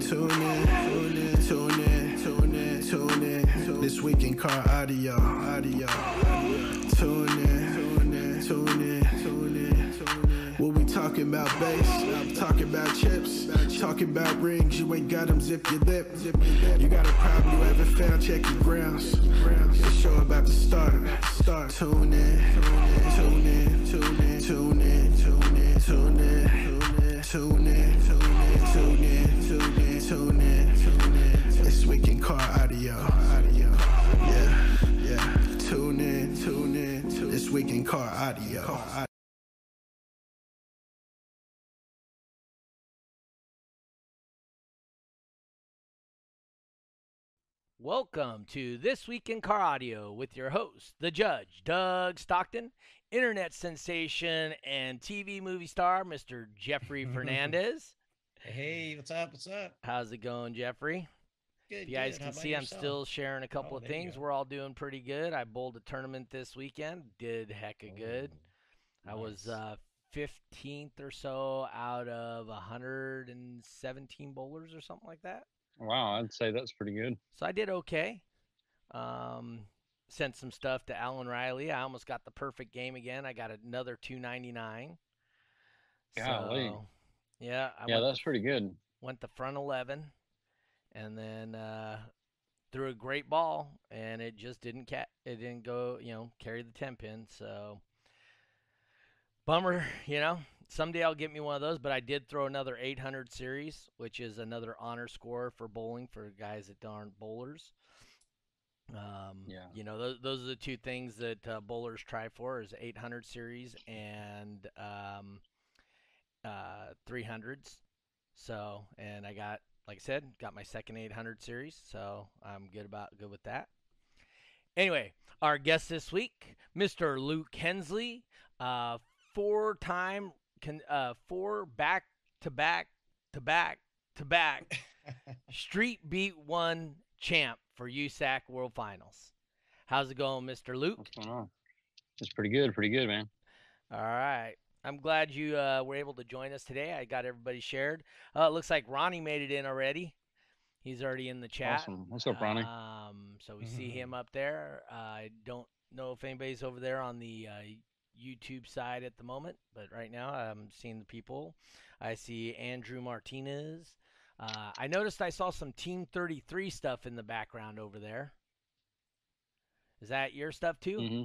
Tune in, tune in, tune in, tune in, tune in. This week in car audio, audio. Tune in, tune in, tune in, tune in. We'll be talking about bass, talking about chips, talking about rings. You ain't got them, zip your lip. You got a problem you haven't found, check your grounds. The show about to start. Start. Tune in, tune in, tune in, tune in, tune in, tune in, tune in, tune in, tune in, tune in, tune in, tune in. This week in car audio, audio. Yeah, yeah. Tune in, tune in, This week in car audio. Welcome to This Week in Car Audio with your host, the judge, Doug Stockton, internet sensation and TV movie star, Mr. Jeffrey Fernandez. Hey, what's up? What's up? How's it going, Jeffrey? Good. You guys good. Can about see I'm yourself? still sharing a couple Oh, of things. We're all doing pretty good. I bowled a tournament this weekend, did hecka good. Ooh, I was uh, 15th or so out of 117 bowlers or something like that. Wow, I'd say that's pretty good. So I did okay. Um, sent some stuff to Alan Riley. I almost got the perfect game again. I got another 299. Golly. So, yeah, I yeah, that's pretty good. went the front 11 and then uh, threw a great ball and it just didn't ca- it didn't go, you know, carry the 10 pin. So bummer, you know. Someday I'll get me one of those, but I did throw another 800 series, which is another honor score for bowling for guys that aren't bowlers. Um, Yeah. You know, those, those are the two things that uh, bowlers try for is 800 series and um, uh, 300s. So, and I got, like I said, got my second 800 series, so I'm good about good with that. Anyway, our guest this week, Mr. Luke Hensley, uh, four-time, con- uh, four back to back to back to back Street Beat One champ for USAC World Finals. How's it going, Mr. Luke? What's going on? It's pretty good, pretty good, man. All right. I'm glad you uh, were able to join us today. I got everybody shared. Uh, it looks like Ronnie made it in already. He's already in the chat. Awesome. What's up, Ronnie? Um, so we see him up there. Uh, I don't know if anybody's over there on the uh, YouTube side at the moment, but right now I'm seeing the people. I see Andrew Martinez. Uh, I noticed I saw some Team 33 stuff in the background over there. Is that your stuff too? hmm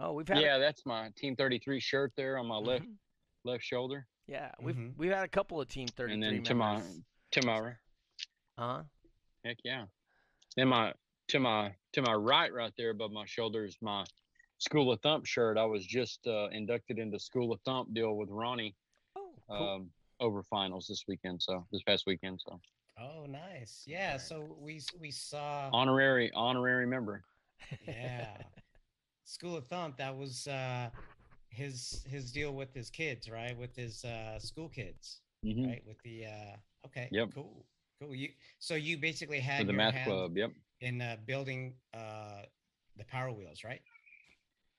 Oh, we've had a- Yeah, that's my Team 33 shirt there on my left Mhm. left shoulder, Yeah, we've Mhm. we've had a couple of Team 33 and then members. to my to my uh heck yeah, then my to my to my right, right there above my shoulder is my School of Thump shirt. I was just uh, inducted into School of Thump deal with Ronnie Oh, cool. um, over finals this weekend. So this past weekend, so Oh, nice. Yeah. So we we saw. honorary honorary member. Yeah. School of Thump. That was uh, his his deal with his kids, right? With his uh, school kids, hmm right? With the uh, okay. Yep. Cool. Cool. You so you basically had For the math club. Yep. in uh, building uh, the Power Wheels, right?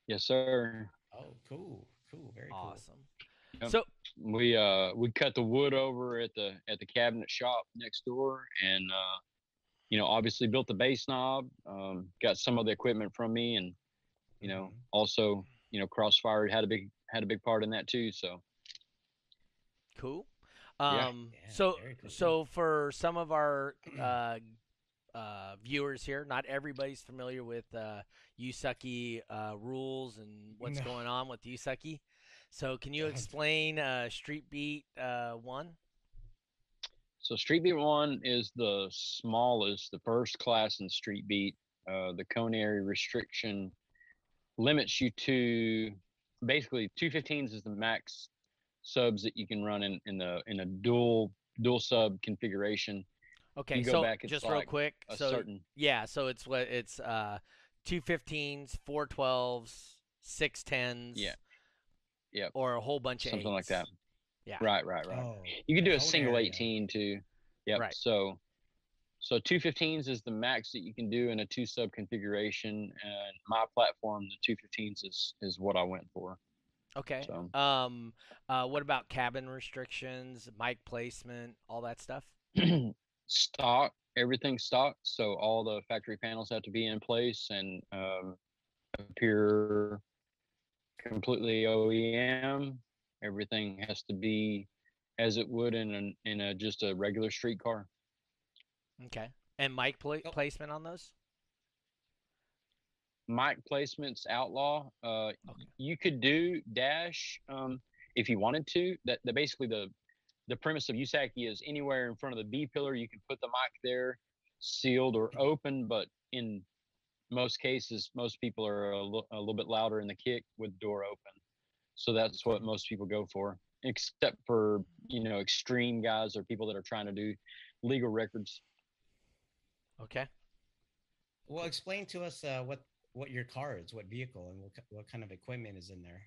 Yes, sir. Oh, cool. Cool. Very cool. awesome. Yep. So we uh we cut the wood over at the at the cabinet shop next door and uh you know obviously built the bass knob um got some of the equipment from me and you know also you know crossfire had a big had a big part in that too so cool. Um, Yeah, so very cool. so for some of our uh, uh, viewers here, not everybody's familiar with uh, USACI uh, rules and what's No. going on with USACI. So can you explain uh, Street Beat uh, One? so street beat one is the smallest the first class in street beat uh the cone area restriction limits you to basically 215s is the max subs that you can run in in the in a dual dual sub configuration Okay, go so back, it's just real quick. a So certain yeah, so it's what it's uh, two 15s, four 12s, six 10s. Yeah. Or a whole bunch of something like that Yeah. right right right Oh, You can do a single area. 18 too. Yep. Right. So so 215s is the max that you can do in a two sub configuration and my platform the 215s is is what I went for. Okay. So Um, uh, what about cabin restrictions, mic placement, all that stuff? stock, everything stock. So all the factory panels have to be in place and um, appear completely OEM. Everything has to be as it would in an, in a just a regular street car. Okay. And mic pla- Oh. placement on those? mic placements outlaw. Uh, Okay. you could do dash um, if you wanted to. That, that basically the the premise of USACI is anywhere in front of the B pillar you can put the mic there, sealed or open. But in most cases, most people are a, li- a little bit louder in the kick with door open. So that's what most people go for, except for you know extreme guys or people that are trying to do legal records. Okay. Well, explain to us uh, what what your car is, what vehicle, and what what kind of equipment is in there.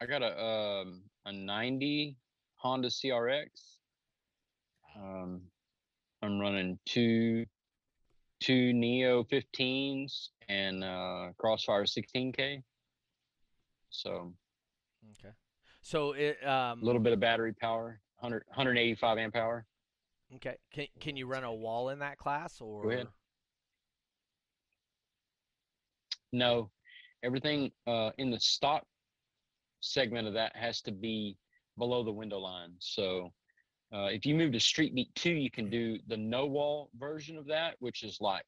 I got a um a 90 Honda CRX. Um, I'm running two two Neo 15s and uh Crossfire 16K. So Okay. So it um a little bit of battery power, 100 185 amp hour. Okay. Can can you run a wall in that class or ahead. No, everything uh in the stock segment of that has to be below the window line. So uh, if you move to Street Beat 2, you can do the no wall version of that, which is like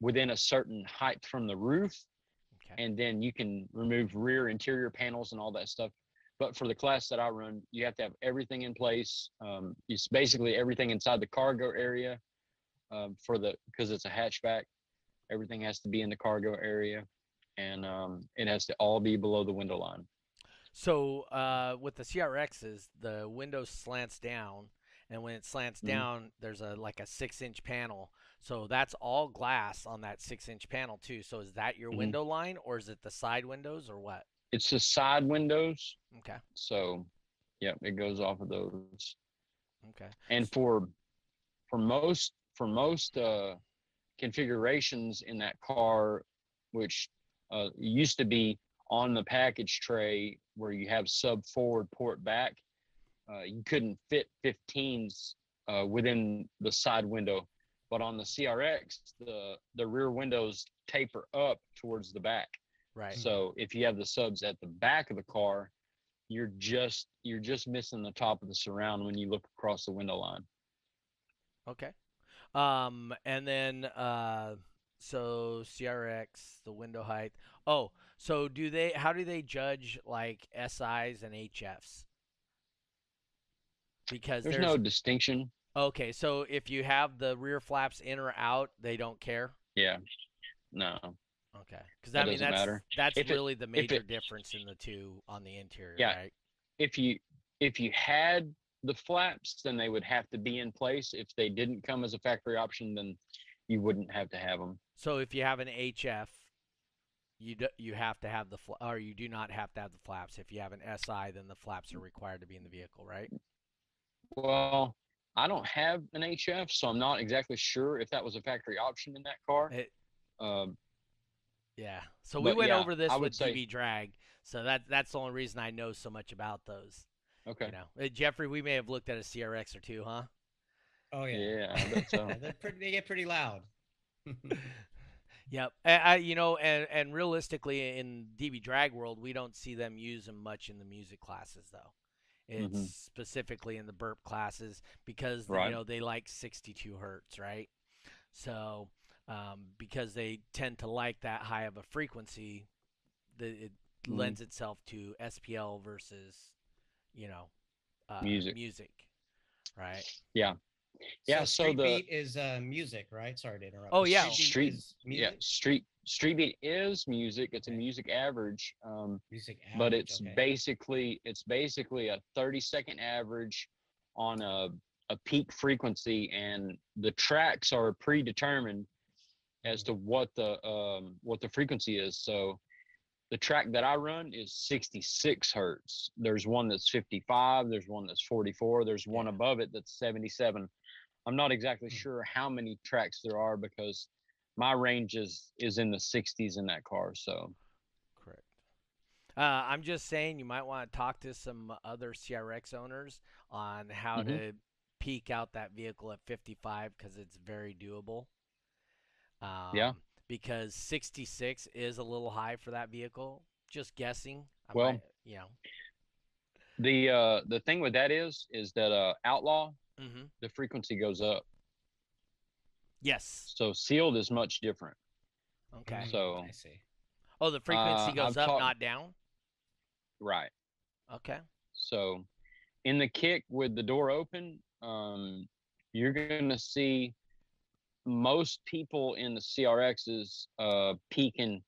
within a certain height from the roof. Okay. And then you can remove rear interior panels and all that stuff. But for the class that I run, you have to have everything in place. Um, it's basically everything inside the cargo area um, for the because it's a hatchback. Everything has to be in the cargo area, and um, it has to all be below the window line. So uh, with the CRXs, the window slants down, and when it slants Mhm. down, there's a like a six-inch panel. So that's all glass on that six-inch panel too. So is that your Mhm. window line, or is it the side windows, or what? It's the side windows, Okay. so yeah, it goes off of those. Okay. And for for most for most uh, configurations in that car, which uh, used to be on the package tray where you have sub forward port back, uh, you couldn't fit 15s uh, within the side window. But on the CRX, the the rear windows taper up towards the back. Right. So if you have the subs at the back of the car, you're just you're just missing the top of the surround when you look across the window line. Okay. Um, and then uh, so CRX, the window height. Oh, so do they? How do they judge like SIs and HFs? Because There's there's, no distinction. okay. So if you have the rear flaps in or out, they don't care. Yeah. No. Okay. Because That I mean that's matter. that's If it- really the major it- difference in the two on the interior, Yeah. right? If you if you had the flaps, then they would have to be in place. If they didn't come as a factory option, then you wouldn't have to have them. So if you have an HF, you do, you have to have the fla- or you do not have to have the flaps. If you have an SI, then the flaps are required to be in the vehicle, right? Well, I don't have an HF, so I'm not exactly sure if that was a factory option in that car. It, Um, yeah. So we But went yeah, over this I with say- DB drag. So that that's the only reason I know so much about those. okay. You know, Uh, Jeffrey, we may have looked at a CRX or two, huh? Oh yeah, Yeah, I bet so. They're pretty. They get pretty loud. Yep. I, I, you know, and and realistically, in DB drag world, we don't see them use them much in the music classes, though. It's Mhm. specifically in the burp classes because you know they like 62 hertz, right? So um, because they tend to like that high of a frequency, the, it Mhm. lends itself to SPL versus, you know, uh, Music. music, right? Yeah, Yeah, so Street the- Beat is uh, music, right? Sorry to interrupt. Oh, yeah. Beat Street- is yeah. Street Street Beat is music. It's a music average. Um, music but it's okay. basically it's basically a 30 second average on a, a peak frequency and the tracks are predetermined as to what the um what the frequency is so the track that i run is 66 hertz there's one that's 55 there's one that's 44 there's one Yeah. above it that's 77 i'm not exactly Hmm. sure how many tracks there are because my range is is in the 60s in that car so Correct. Uh, I'm just saying you might want to talk to some other CRX owners on how Mhm. to peak out that vehicle at 55 because it's very doable. Um, Yeah. Because 66 is a little high for that vehicle. Just guessing. I Well, might, you know. The uh the thing with that is is that uh outlaw hmm the frequency goes up. Yes. So sealed is much different. Okay. Mm, So- I see. Oh, the frequency uh, goes I've up, talked- not down. Right. Okay. So in the kick with the door open, um, you're gonna see most people in the CRXs uh peaking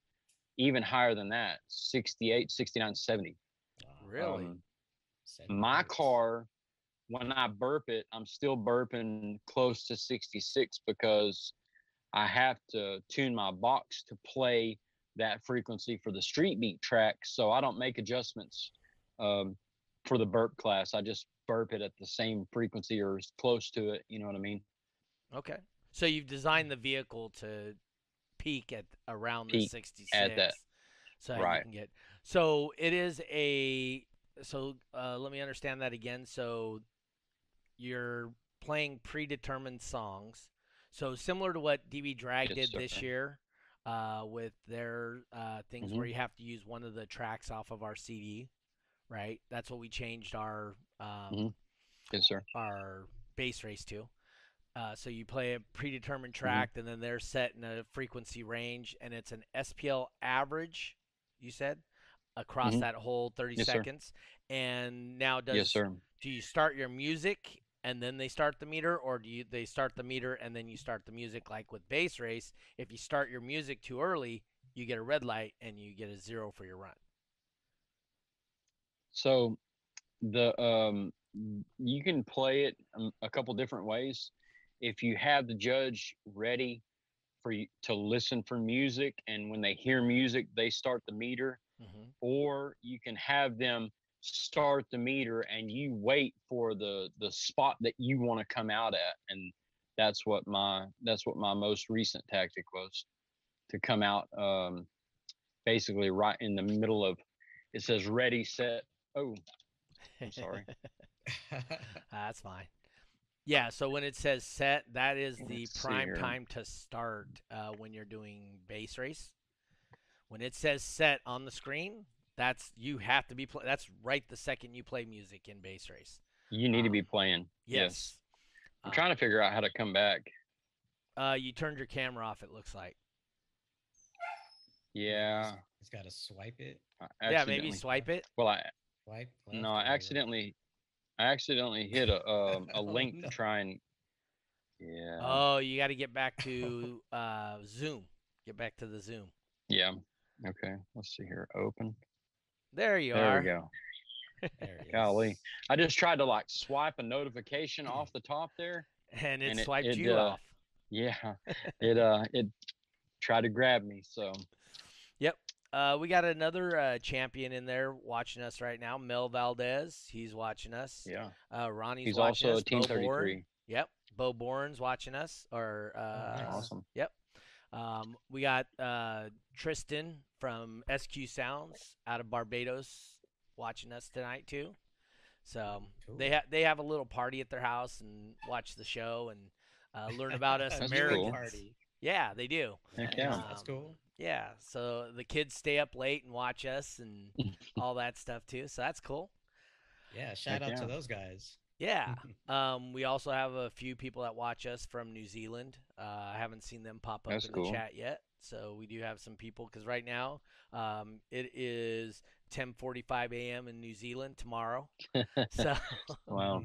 even higher than that 68 69 70 Wow. Really? Um, my car when i burp it i'm still burping close to 66 because i have to tune my box to play that frequency for the street beat track so i don't make adjustments um, for the burp class i just burp it at the same frequency or as close to it you know what i mean Okay. So you've designed the vehicle to peak at around the Peak 66. at that. So you Right. can get. So it is a. So uh, let me understand that again. So you're playing predetermined songs. So similar to what DB Drag Yes, did this year uh, with their uh, things Mhm. where you have to use one of the tracks off of our CD, right? That's what we changed our um, Mhm. yes sir our bass race to. Uh, so you play a predetermined Mm-hmm. track, and then they're set in a frequency range, and it's an SPL average. You said across Mhm. that whole 30 Yes, sir. seconds. And now, does yes sir do you start your music and then they start the meter, or do you they start the meter and then you start the music like with bass race? If you start your music too early, you get a red light and you get a zero for your run. So the um you can play it um, a couple different ways. If you have the judge ready for you to listen for music and when they hear music they start the meter hmm or you can have them start the meter and you wait for the the spot that you want to come out at and that's what my that's what my most recent tactic was to come out um basically right in the middle of it says ready set oh I'm sorry. That's fine. Yeah, so when it says set, that is the Let's prime time to start uh, when you're doing bass race. When it says set on the screen, that's you have to be play. That's right the second you play music in bass race. you need to Um, be playing Yes. i'm Uh, trying to figure out how to come back Uh, you turned your camera off. It looks like. yeah It's got to swipe it. Yeah, maybe swipe it. well i Swipe. no i or right? accidentally i accidentally hit a um, a Oh, link no. to try and yeah Oh, you got to get back to uh, Zoom. Get back to the Zoom. yeah okay let's see here open There you there are. There we go There Golly. is. I just tried to like swipe a notification off the top there. And it And it- swiped it, you uh, off. Yeah, it uh it tried to grab me. So Uh, we got another uh, champion in there watching us right now, Mel Valdez. He's watching us. yeah, Uh, Ronnie's he's watching also us. a Team Bo Thirty Bourne. Yep. Bo Bourne's watching us. Or uh. Awesome. Yep. Um, we got uh, Tristan from SQ Sounds out of Barbados watching us tonight too. So they have they have a little party at their house and watch the show and uh, learn about us That's Americans. cool. Party. Yeah, they do. Heck yeah. Um, That's cool. Yeah, so the kids stay up late and watch us and all that stuff too. So that's cool. Yeah. Shout Heck out to those guys. Yeah. Um, we also have a few people that watch us from New Zealand. Uh, I haven't seen them pop up That's in cool. the chat yet, so we do have some people because right now um, it is 10:45 a.m. in New Zealand tomorrow. so, Wow.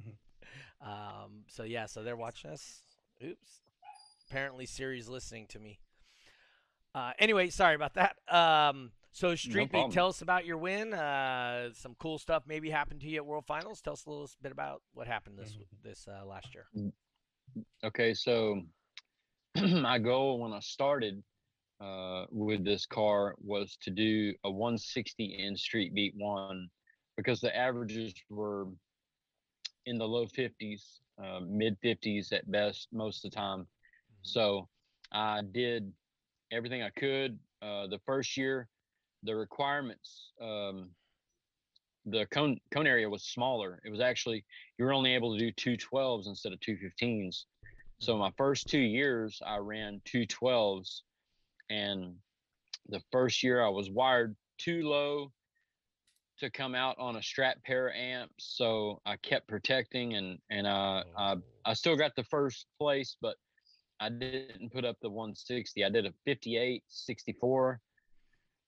um, so yeah, so they're watching us. Oops. Apparently, Siri's listening to me. Uh, anyway, sorry about that. Um, so Street Beat, tell us about your win. Uh, some cool stuff maybe happened to you at World Finals. Tell us a little bit about what happened this this uh, last year. Okay, so my goal when I started uh, with this car was to do a 160 in Street Beat One because the averages were in the low 50s, uh, mid 50s at best most of the time. So I did everything I could. Uh, the first year, the requirements um, the cone cone area was smaller. It was actually you were only able to do two twelves instead of two 15s. So my first two years I ran two twelves, and the first year I was wired too low to come out on a strap pair of amps. So I kept protecting and and uh, I Oh. I still got the first place, but I didn't put up the 160. I did a 58, 64.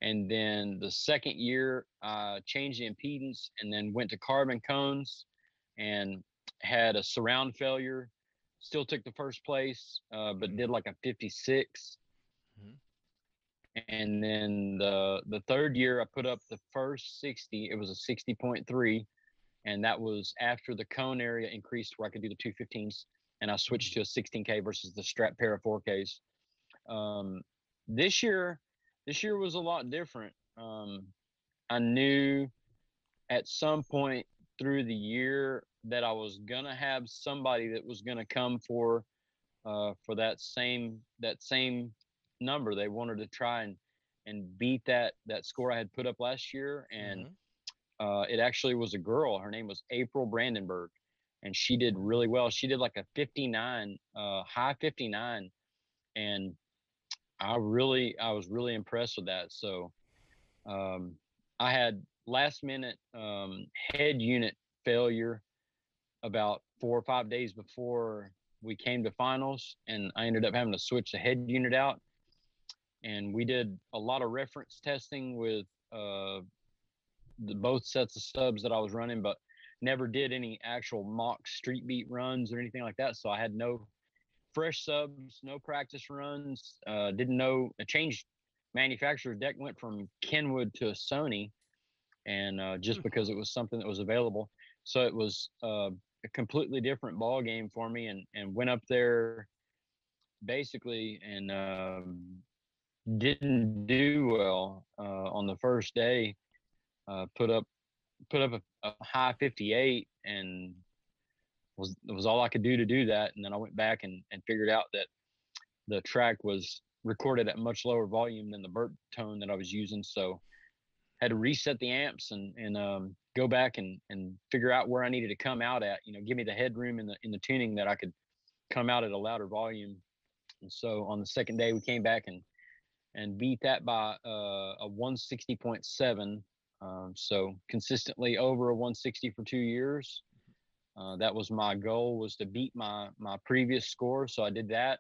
And then the second year, I changed the impedance and then went to carbon cones and had a surround failure. Still took the first place, uh, but did like a 56. Mhm. And then the the third year, I put up the first 60. It was a 60.3, and that was after the cone area increased where I could do the 215s, and I switched to a 16k versus the strap pair of 4Ks. Um, this year, this year was a lot different. Um, I knew at some point through the year that I was gonna have somebody that was gonna come for uh, for that same that same number. They wanted to try and and beat that that score I had put up last year, and Mhm. uh, it actually was a girl. Her name was April Brandenburg, and she did really well. She did like a 59, uh, high 59, and I really, I was really impressed with that. So, um, I had last minute um, head unit failure about four or five days before we came to finals, and I ended up having to switch the head unit out. And we did a lot of reference testing with uh, the both sets of subs that I was running, but never did any actual mock street beat runs or anything like that. So I had no fresh subs, no practice runs. Uh, didn't know I changed manufacturer. Deck went from Kenwood to Sony, and uh, just because it was something that was available, so it was uh, a completely different ball game for me. And and went up there basically and um, didn't do well uh, on the first day. Uh, put up put up a, a high 58 and was was all I could do to do that. And then I went back and, and figured out that the track was recorded at much lower volume than the burp tone that I was using. So had to reset the amps and, and um, go back and, and figure out where I needed to come out at, you know, give me the headroom in the, in the tuning that I could come out at a louder volume. And so on the second day we came back and, and beat that by uh, a 160.7. Um, so consistently over a 160 for two years. Uh, that was my goal was to beat my my previous score. So I did that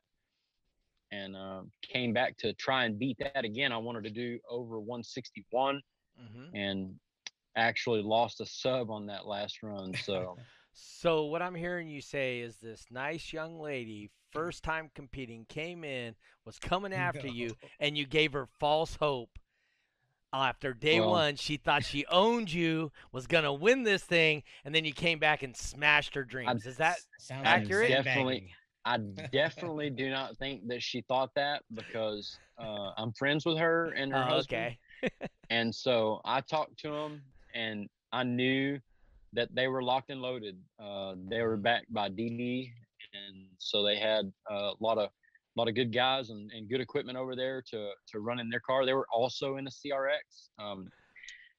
and uh, came back to try and beat that again. I wanted to do over 161 Mhm. and actually lost a sub on that last run. So So what I'm hearing you say is this nice young lady, first time competing, came in, was coming after you, and you gave her false hope. After day Well- one, she thought she owned you, was gonna win this thing, and then you came back and smashed her dreams. Is that Sounds accurate? Definitely. I definitely do not think that she thought that because uh, I'm friends with her and her oh, husband. okay? And so I talked to them, and I knew that they were locked and loaded. Uh, they were backed by DD, and so they had a lot of lot of good guys and, and good equipment over there to to run in their car. They were also in a CRX. Um,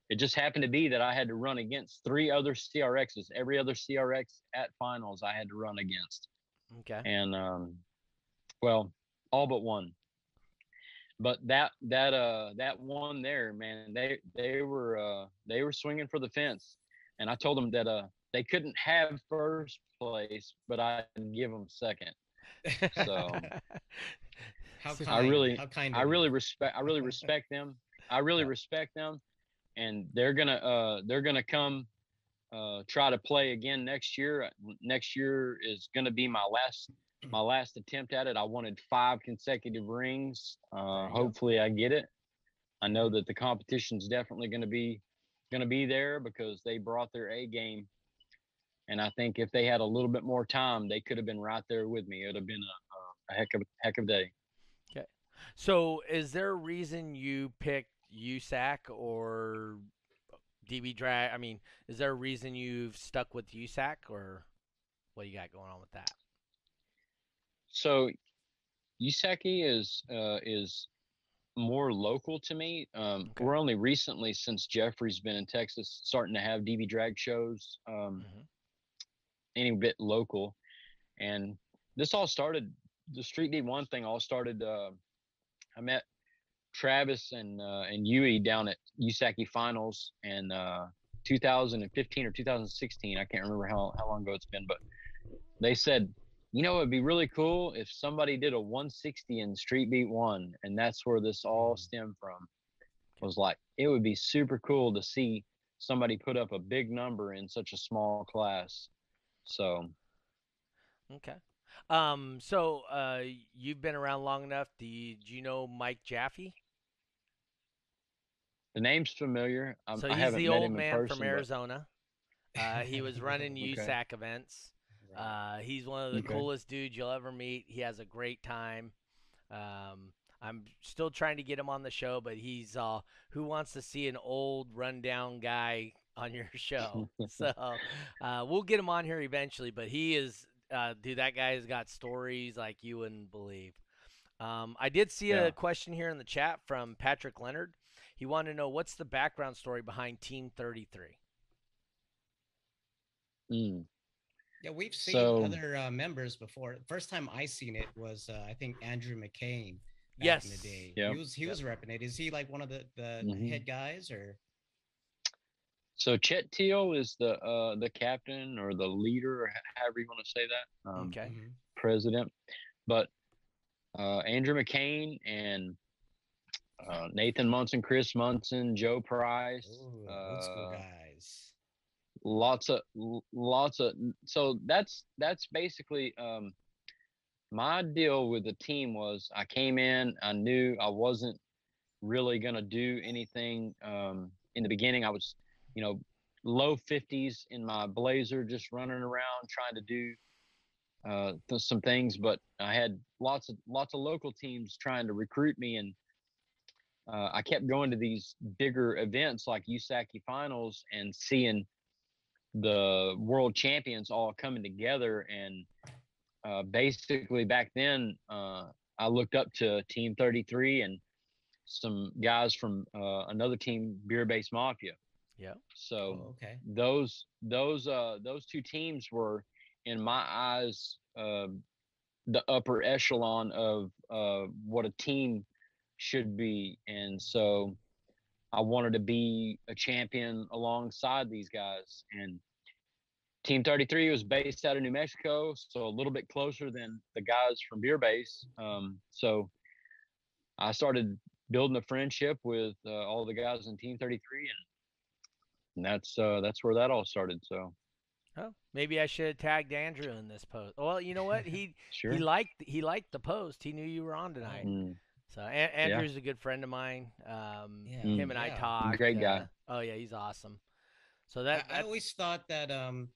it just happened to be that I had to run against three other CRXs. Every other CRX at finals, I had to run against Okay. and um well all but one but that that uh that one there man they they were uh they were swinging for the fence and i told them that uh they couldn't have first place but i'd give them second so How kind, I really- how kind i really respect i really respect them. I really Yeah. respect them and they're gonna uh they're gonna come uh try to play again next year. Next year is gonna be my last my last attempt at it. I wanted five consecutive rings. Uh hopefully i get it. I know that the competition's definitely gonna be gonna be there because they brought their a game and i think if they had a little bit more time they could have been right there with me it would have been a, a heck of heck of day Okay. So, is there a reason you picked USAC or DB Drag? I mean, is there a reason you've stuck with USAC, or what you got going on with that? So USACI is uh, is more local to me. Um, Okay. We're only recently, since Jeffrey's been in Texas, starting to have DB drag shows. Um, Mhm. Any bit local. And this all started the Street Beat One thing all started uh I met Travis and uh and Yui down at USACI finals in uh 2015 or 2016. I can't remember how, how long ago it's been, but they said, you know, it'd be really cool if somebody did a 160 in Street Beat One, and that's where this all stemmed from. Was like it would be super cool to see somebody put up a big number in such a small class. So Okay. Um. So, uh, you've been around long enough. Do you, do you know Mike Jaffe? the name's familiar. I'm, so I he's the old man person, from but- Arizona. Uh, he was running Okay. USAC events. Uh, he's one of the Okay. coolest dudes you'll ever meet. He has a great time. Um, I'm still trying to get him on the show, but he's uh, who wants to see an old rundown guy on your show? so uh, we'll get him on here eventually. But he is, uh, dude, that guy has got stories like you wouldn't believe. Um, I did see Yeah. a question here in the chat from Patrick Leonard. He wanted to know what's the background story behind Team 33. Mm, Yeah, we've seen So- other uh, members before. First time I seen it was uh, I think Andrew McCain. Back Yes. in the day. Yep. He was he was repping it. Is he like one of the the Mhm. head guys or? So Chet Teal is the uh, the captain or the leader, or h- however you want to say that, um, Okay. Mhm. president. But uh, Andrew McCain and uh, Nathan Munson, Chris Munson, Joe Price, Ooh, old school uh, guys. lots of lots of so that's that's basically um my deal with the team was i came in i knew i wasn't really going to do anything um in the beginning i was you know low 50s in my blazer just running around trying to do uh th- some things but i had lots of lots of local teams trying to recruit me and uh, I kept going to these bigger events like USACI finals and seeing the world champions all coming together. And uh, basically back then uh, i looked up to team 33 and some guys from uh, another team beer based mafia Yeah. so Oh, okay. those those uh those two teams were in my eyes uh, the upper echelon of uh what a team should be and so i wanted to be a champion alongside these guys and team 33 was based out of new mexico so a little bit closer than the guys from beer base um so i started building a friendship with uh, all the guys in team 33 and and that's uh that's where that all started so Oh, maybe I should have tagged Andrew in this post. Well, you know what? He sure he liked he liked the post. He knew you were on tonight. Mm, So a- Andrew's a good friend of mine. Um, Yeah, him and I talk. talked. Great guy. uh, oh yeah, he's awesome. So that, I that always thought that um,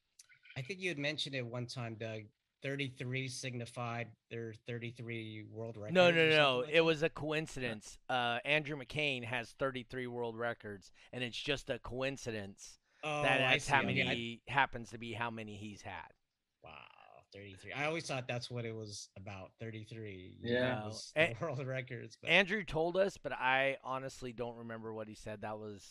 I think you had mentioned it one time, Doug. Thirty-three signified their thirty-three world records. no no no. like It that? was a coincidence. Uh, Andrew McCain has 33 world records, and it's just a coincidence Oh, that that's see. how Okay, many I- happens to be how many he's had. Wow, 33. I always thought that's what it was about. 33. Yeah. was No, the world records. But Andrew told us, but I honestly don't remember what he said. That was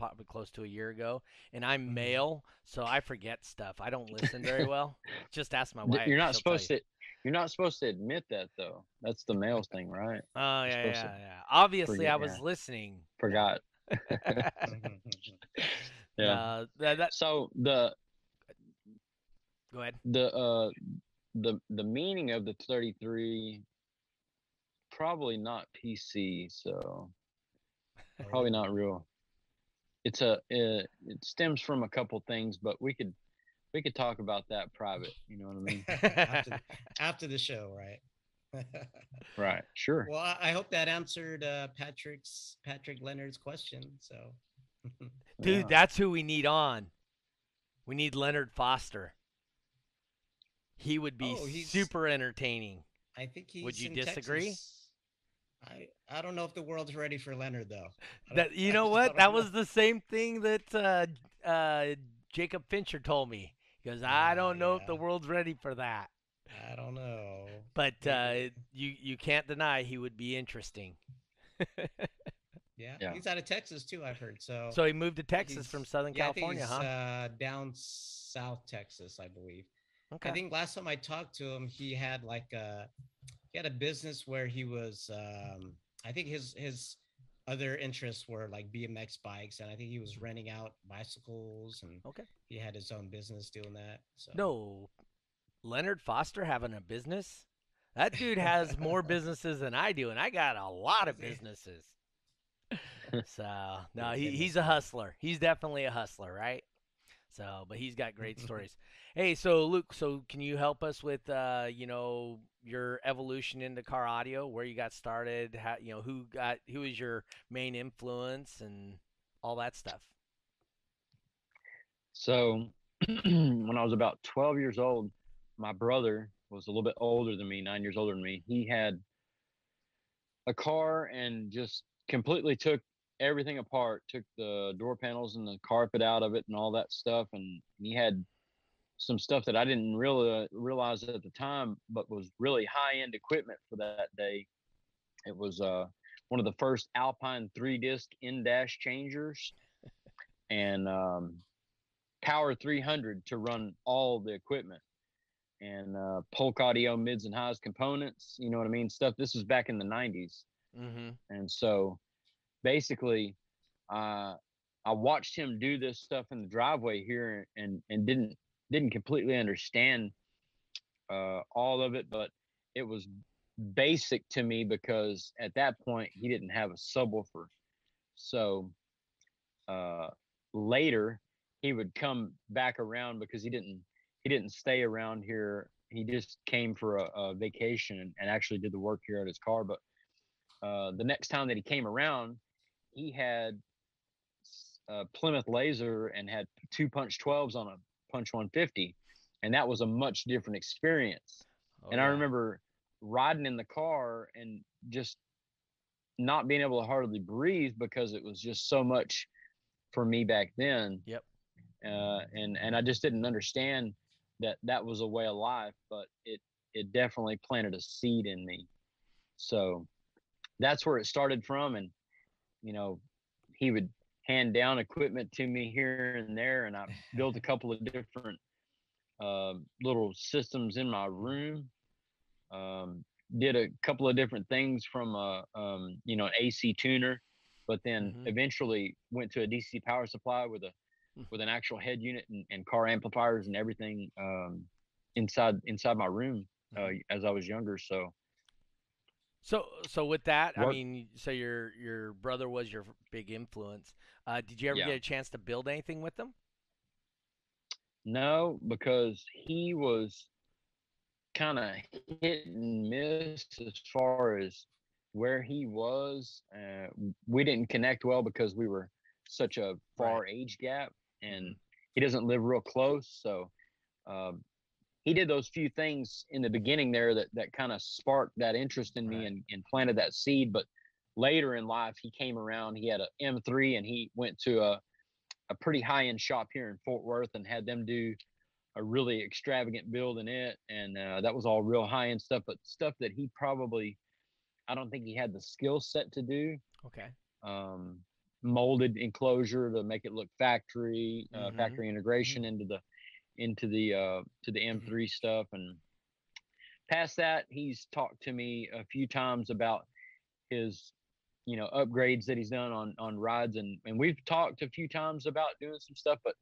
probably close to a year ago. And I'm Mhm. male, so I forget stuff. I don't listen very well. Just ask my wife. you're not supposed you. to you're not supposed to admit that though that's the male thing right Oh yeah, yeah, to yeah. Obviously, forget, I was yeah. listening. forgot yeah Uh, that, that, so the go ahead. the uh the the meaning of the 33 probably not pc so probably not real it's a uh, it stems from a couple things but we could we could talk about that private you know what i mean after, the, after the show, right? right sure well, I, I hope that answered uh, Patrick's Patrick Leonard's question. So, Dude, Yeah. that's who we need on. We need Leonard Foster. He would be Oh, super entertaining. I think he's. Would you in disagree? Texas. I I don't know if the world's ready for Leonard though. That you know what? That know. was the same thing that uh, uh, Jacob Fincher told me. Because I Ah, don't know if the world's ready for that. I don't know. But uh, you you can't deny he would be interesting. Yeah. Yeah. he's out of Texas too. I've heard. So so he moved to Texas from Southern yeah, California, he's, huh? Uh, down South Texas, I believe. okay. I think last time I talked to him, he had like a he had a business where he was. Um, I think his his other interests were like BMX bikes, and I think he was renting out bicycles, and Okay. he had his own business doing that. So No, Leonard Foster having a business. That dude has more businesses than I do, and I got a lot of businesses. So no, he, he's a hustler. He's definitely a hustler, right? So, but he's got great stories. Hey, so Luke, so can you help us with, uh, you know, your evolution into car audio, where you got started, how, you know, who got, who is your main influence, and all that stuff. So when I was about 12 years old, my brother was a little bit older than me, nine years older than me. He had a car and just completely took everything apart, took the door panels and the carpet out of it and all that stuff. And he had some stuff that I didn't really realize at the time, but was really high end equipment for that day. It was uh, one of the first Alpine three disc in dash changers. And um, Power 300 to run all the equipment and uh, Polk Audio mids and highs components. You know what I mean? Stuff. This was back in the 90s, Mm-hmm. and so basically, uh, I watched him do this stuff in the driveway here, and and didn't didn't completely understand uh, all of it, but it was basic to me because at that point he didn't have a subwoofer. So uh, later he would come back around because he didn't he didn't stay around here. He just came for a, a vacation and, and actually did the work here at his car. But uh, the next time that he came around, he had a Plymouth Laser and had two punch 12s on a punch 150, and that was a much different experience. Oh, and I remember riding in the car and just not being able to hardly breathe because it was just so much for me back then. Yep. Uh, and and I just didn't understand that that was a way of life, but it it definitely planted a seed in me. So that's where it started from, and you know, he would hand down equipment to me here and there, and I built a couple of different uh, little systems in my room. Um, did a couple of different things from a um, you know an AC tuner, but then Mhm. eventually went to a DC power supply with a Mm. with an actual head unit and, and car amplifiers and everything um, inside inside my room uh, Mhm. as I was younger. So So, so with that, I mean, so your your brother was your big influence. Uh, did you ever Yeah. get a chance to build anything with them? no, because he was kind of hit and miss as far as where he was. Uh, we didn't connect well because we were such a far age gap, and he doesn't live real close. So um, he did those few things in the beginning there that that kind of sparked that interest in me Right. and, and planted that seed. But later in life, he came around. He had a M3, and he went to a a pretty high end shop here in Fort Worth and had them do a really extravagant build in it. And uh, that was all real high end stuff, but stuff that he probably, I don't think he had the skill set to do. Okay. Um, molded enclosure to make it look factory, uh, Mhm. factory integration into the, into the, uh, to the Mm-hmm. M3 stuff. And past that, he's talked to me a few times about his you know upgrades that he's done on on rides and and we've talked a few times about doing some stuff but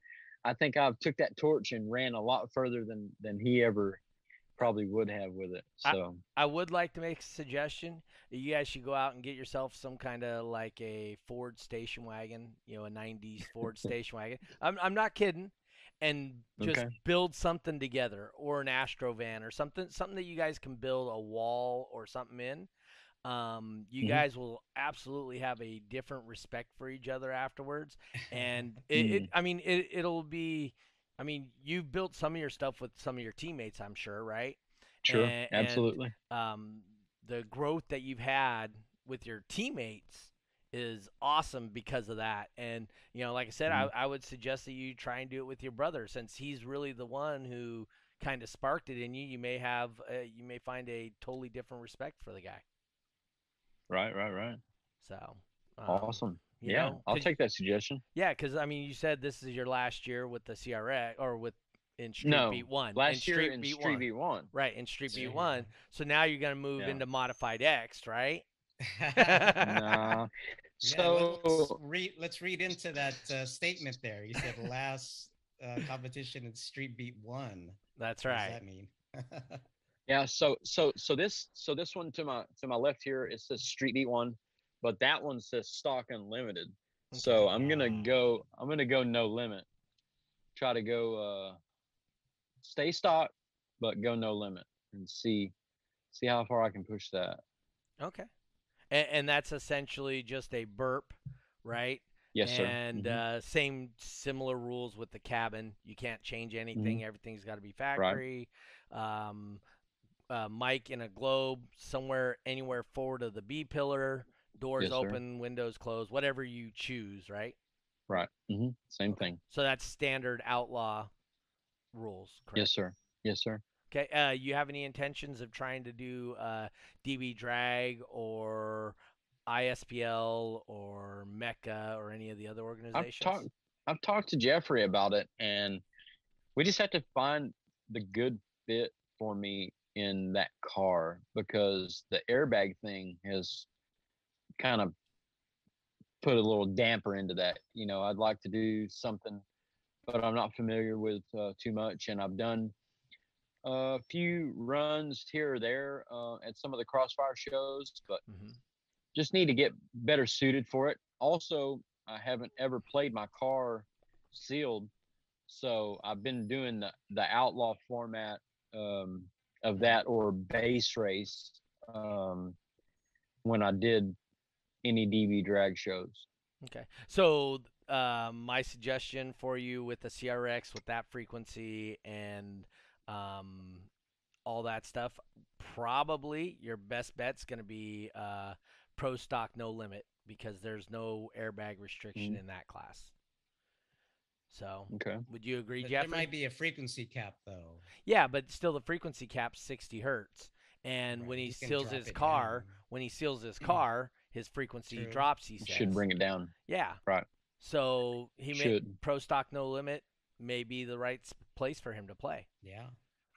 i think i've took that torch and ran a lot further than than he ever probably would have with it I- so I would like to make a suggestion. That you guys should go out and get yourself some kind of like a Ford station wagon, you know, a '90s Ford station wagon. I'm I'm not kidding, and just Okay. build something together, or an Astro van, or something something that you guys can build a wall or something in. Um, you Mhm. guys will absolutely have a different respect for each other afterwards, and it, it I mean it it'll be. I mean, you've built some of your stuff with some of your teammates, I'm sure, right? sure and- absolutely um, the growth that you've had with your teammates is awesome because of that. And you know, like I said, Mhm. I, I would suggest that you try and do it with your brother, since he's really the one who kind of sparked it in you. You may have, uh, you may find a totally different respect for the guy. right right right So um, awesome. Yeah, know, I'll take that suggestion. Yeah, because I mean, you said this is your last year with the CRX or with in Street No, Beat One. Last in year Street in Beat Street One. Beat One. Right in Street Beat One. So now you're gonna move Yeah. into Modified X, right? Nah. Yeah, So let's read. Let's read into that uh, statement there. You said last uh, competition in Street Beat One. That's right. What right. does that mean? Yeah, so so so this so this one to my to my left here it says Street Beat One, but that one says Stock Unlimited. So I'm gonna Ah. go I'm gonna go no limit. Try to go uh stay stock, but go no limit and see see how far I can push that. Okay. And, and that's essentially just a burp, right? Yes, sir. and Mhm. uh, same similar rules with the cabin. You can't change anything. Everything's got to be factory. Right. Um, uh, mic in a globe somewhere, anywhere forward of the B pillar. Doors Yes, sir. open, windows closed, whatever you choose, right? right. hmm Same thing. So that's standard outlaw rules, correct? Yes, sir. Yes, sir. Okay. Uh, you have any intentions of trying to do uh, DB drag or ISPL or MECA or any of the other organizations? I've talked I've talked to Jeffrey about it and we just have to find the good fit for me in that car because the airbag thing has kind of put a little damper into that. You know, I'd like to do something but I'm not familiar with uh, too much and I've done a few runs here or there uh, at some of the crossfire shows but Mhm. just need to get better suited for it. Also, I haven't ever played my car sealed, so I've been doing the, the outlaw format um, of that or bass race um, when I did any DB drag shows. Okay. So, uh, my suggestion for you with the CRX, with that frequency and um, all that stuff, probably your best bet's going to be uh, Pro Stock No Limit because there's no airbag restriction in that class. So, Okay. would you agree, But Jeffrey? there might be a frequency cap though. Yeah, but still, the frequency cap's 60 hertz. And Right, when he you seals his car, down. when he seals his car, his frequency True. drops. He says. Should bring it down. Yeah. Right. So he may Should. pro stock no limit may be the right place for him to play. Yeah.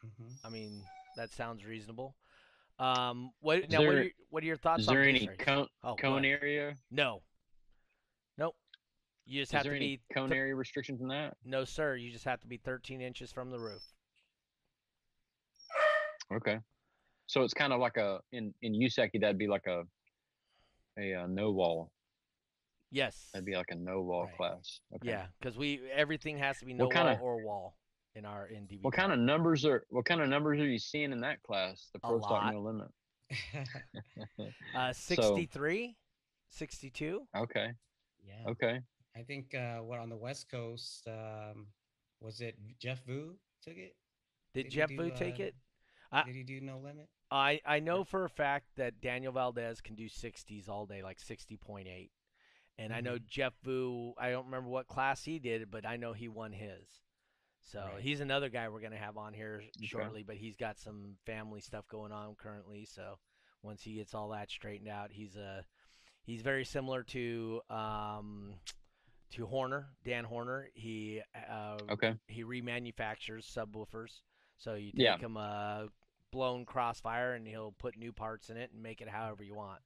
hmm I mean, that sounds reasonable. Um, what Is now? What are, your, what are your thoughts Is on there any race? cone, oh, cone area? No. Nope. You just Is have there to any be cone thir- area restrictions in that? no, sir. You just have to be 13 inches from the roof. Okay. So it's kind of like a in in USAC that'd be like a a, uh no wall. Yes. That'd be like a no wall Right. class. Okay. Yeah, because we everything has to be no kinda- wall or wall in our in DV. What kind of numbers are what kind of numbers are you seeing in that class? The A pro stock no limit. Uh, So- 63, 62. Okay. yeah. Okay. I think uh, what on the West Coast um, was it Jeff Vu took it? Did, Did Jeff do, Vu take uh, it? I- Did he do no limit? I I know for a fact that Daniel Valdez can do 60s all day, like 60.8. And I know Mm-hmm. Jeff Vu, I don't remember what class he did, but I know he won his. So Right. he's another guy we're going to have on here shortly, but he's got some family stuff going on currently. So once he gets all that straightened out, he's a he's very similar to um, to Horner, Dan Horner. He uh, Okay. he remanufactures subwoofers. So you take Yeah. him a blown crossfire and he'll put new parts in it and make it however you want.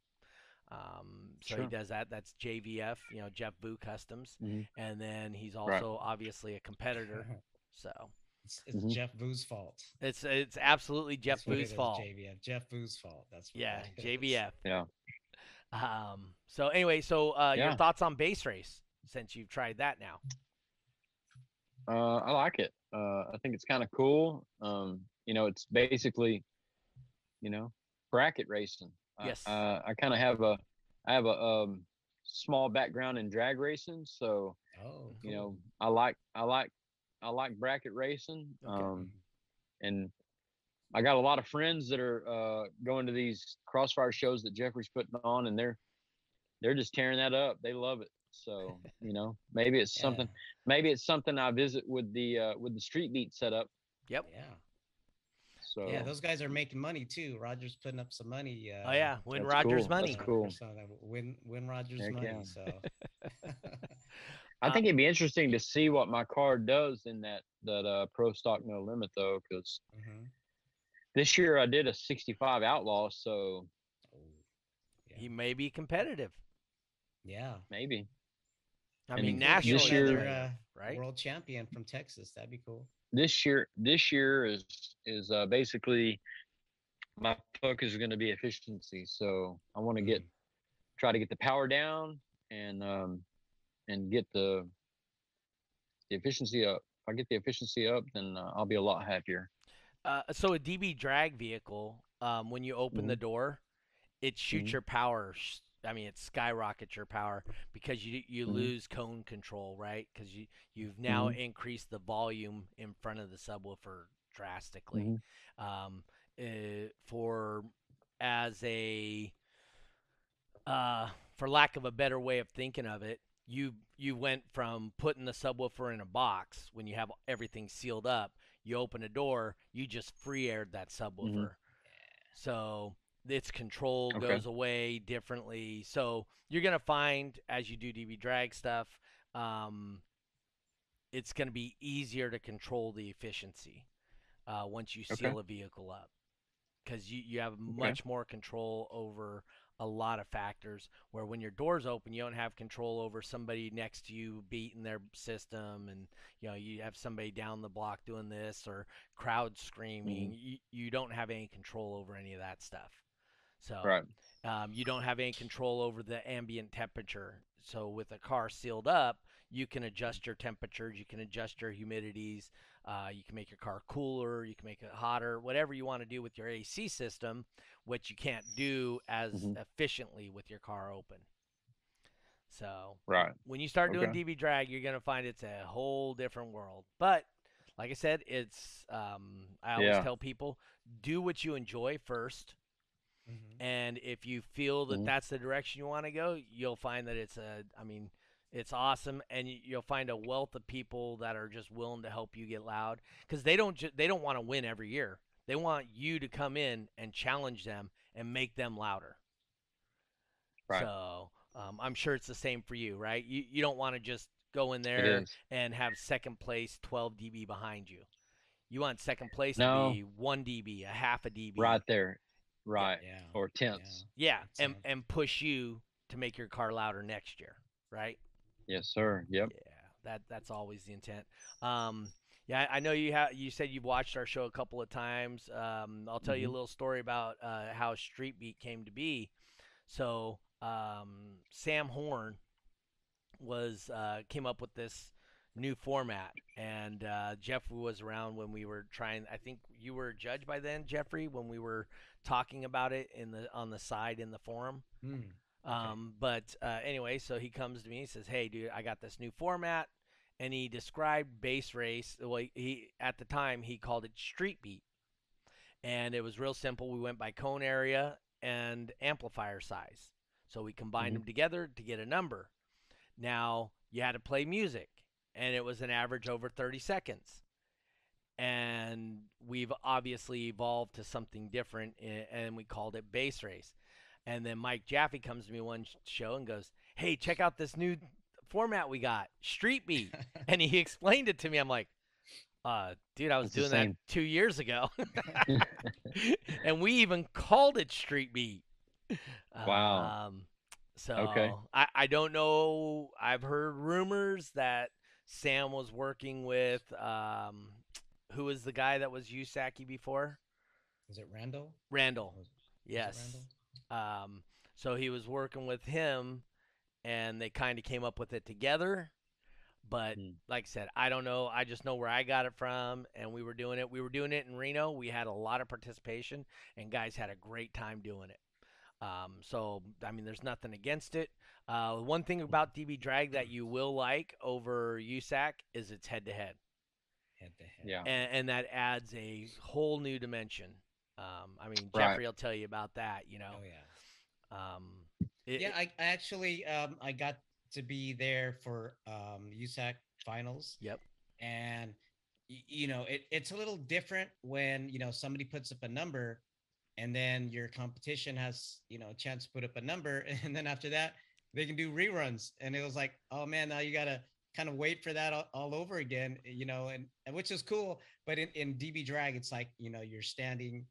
Um, so he does that. That's JVF, you know, Jeff Boo Customs, Mhm. and then he's Right. also obviously a competitor. So it's it's Mhm. Jeff Boo's fault. it's it's absolutely Jeff That's Boo's fault. JVF. Jeff Boo's fault. That's what Yeah, that is. JVF. Yeah. Um, so anyway, so uh, your thoughts on bass race since you've tried that now? Uh, I like it. Uh, I think it's kind of cool. Um, you know, it's basically, you know, bracket racing. I- Yes. Uh, I kind of have a, I have a um, small background in drag racing, so Oh, you know. I like, I like, I like bracket racing. Okay. Um, and I got a lot of friends that are uh, going to these crossfire shows that Jeffrey's putting on, and they're, they're just tearing that up. They love it. So you know, maybe it's something maybe it's something I visit with the uh, with the street beat setup. Yep. Yeah. So Yeah, those guys are making money too. Rogers putting up some money. Uh, oh yeah, win that's Rogers cool. money. That's cool. So that win win Rogers Heck money. yeah. So I Uh, think it'd be interesting to see what my car does in that that uh, pro stock no limit though, because Mhm. this year I did a 65 outlaw, so Oh, yeah. He may be competitive. yeah. maybe I And mean, this nationally, year- Another, uh, right? world champion from Texas. That'd be cool. This year this year is is uh, basically my focus is going to be efficiency. So I want to get Mm. try to get the power down and um and get the the efficiency up. If I get the efficiency up, then uh, I'll be a lot happier. Uh, so a DB drag vehicle, um, when you open the door, it shoots Mhm. your power. I mean, it skyrockets your power because you you Mhm. lose cone control, right? Because you you've now increased the volume in front of the subwoofer drastically. Mhm. Um, uh, for as a uh, for lack of a better way of thinking of it, you you went from putting the subwoofer in a box when you have everything sealed up. You open a door, you just free aired that subwoofer. So its control Okay. goes away differently. So you're gonna find as you do DB drag stuff, um, it's gonna be easier to control the efficiency uh, once you Okay. seal a vehicle up because you, you have much more control over a lot of factors where when your doors open you don't have control over somebody next to you beating their system and you know you have somebody down the block doing this or crowd screaming you, you don't have any control over any of that stuff so Right. um, you don't have any control over the ambient temperature. So with a car sealed up, you can adjust your temperatures, you can adjust your humidities, uh, you can make your car cooler, you can make it hotter, whatever you want to do with your AC system, which you can't do as Mhm. efficiently with your car open. So Right. when you start doing DB drag, you're gonna find it's a whole different world. But like I said, it's um, I always Yeah. tell people do what you enjoy first. Mhm. And if you feel that Mhm. that's the direction you want to go, you'll find that it's a, I mean, it's awesome, and you'll find a wealth of people that are just willing to help you get loud because they don't ju- they don't want to win every year. They want you to come in and challenge them and make them louder. Right. So um, I'm sure it's the same for you, right? You you don't want to just go in there and have second place 12 dB behind you. You want second place No. to be one dB, a half a dB. Right there. Right. Yeah. Or tenths. Yeah, Makes and sense. and push you to make your car louder next year, right? Yes, sir. Yep. Yeah, that that's always the intent. Um, yeah, I I know you have. You said you've watched our show a couple of times. Um, I'll tell you a Mhm. little story about uh, how Street Beat came to be. So um, Sam Horn was uh, came up with this new format, and uh, Jeffrey was around when we were trying. I think you were a judge by then, Jeffrey, when we were talking about it in the on the side in the forum. Hmm. Um, but uh, anyway, so he comes to me and says, "Hey, dude, I got this new format," and he described bass race. Well, he at the time he called it street beat, and it was real simple. We went by cone area and amplifier size, so we combined Mhm. them together to get a number. Now you had to play music, and it was an average over 30 seconds. And we've obviously evolved to something different, and we called it bass race. And then Mike Jaffe comes to me one show and goes, "Hey, check out this new format we got, Street Beat." and he explained it to me. I'm like, "Uh, dude, I was doing that two years ago, and we even called it Street Beat." Wow. Um, so Okay. I I don't know. I've heard rumors that Sam was working with um, who was the guy that was USACI before? Is it Randall? Randall. Was- Yes. Randall? Um, so he was working with him, and they kind of came up with it together. But Hmm. like I said, I don't know. I just know where I got it from, and we were doing it. We were doing it in Reno. We had a lot of participation, and guys had a great time doing it. Um, so I mean, there's nothing against it. Uh, one thing about DB Drag that you will like over USAC is it's head to head Head to head. Yeah. and, and that adds a whole new dimension. Um, I mean, Right. Jeffrey will tell you about that. You know, Oh yeah. um, it- yeah, I, I actually um I got to be there for um USAC finals. Yep. And y- you know, it, it's a little different when you know somebody puts up a number, and then your competition has you know a chance to put up a number, and then after that they can do reruns, and it was like, oh man, now you gotta kind of wait for that all, all over again, you know, and, and which is cool. But in, in DB drag, it's like you know you're standing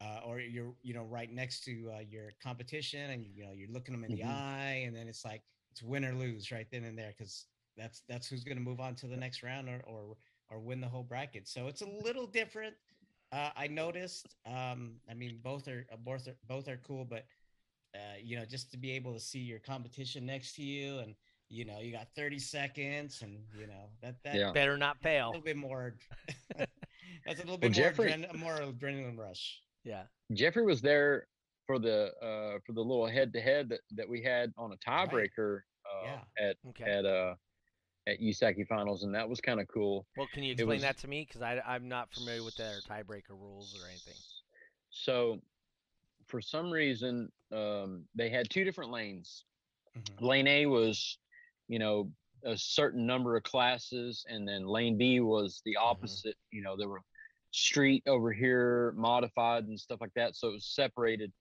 uh, or you're you know right next to uh, your competition and you know you're looking them in Mhm. the eye and then it's like it's win or lose right then and there because that's that's who's going to move on to the next round or, or or win the whole bracket so it's a little different uh, i noticed um i mean both are uh, both are both are cool but uh, you know just to be able to see your competition next to you and you know you got 30 seconds and you know that that Yeah. Better not fail. a little bit more that's a little Well, bit more, Jeffrey- adren- more adrenaline rush Yeah. Jeffrey was there for the uh for the little head to head that that we had on a Right. tiebreaker uh, Yeah. at Okay. at uh at USACI finals, and that was kind of cool. Well, can you explain was- that to me? Because I'm not familiar with their tiebreaker rules or anything. So, for some reason, um, they had two different lanes. Mhm. Lane A was, you know, a certain number of classes, and then Lane B was the opposite. You know, there were street over here, modified and stuff like that. So it was separated,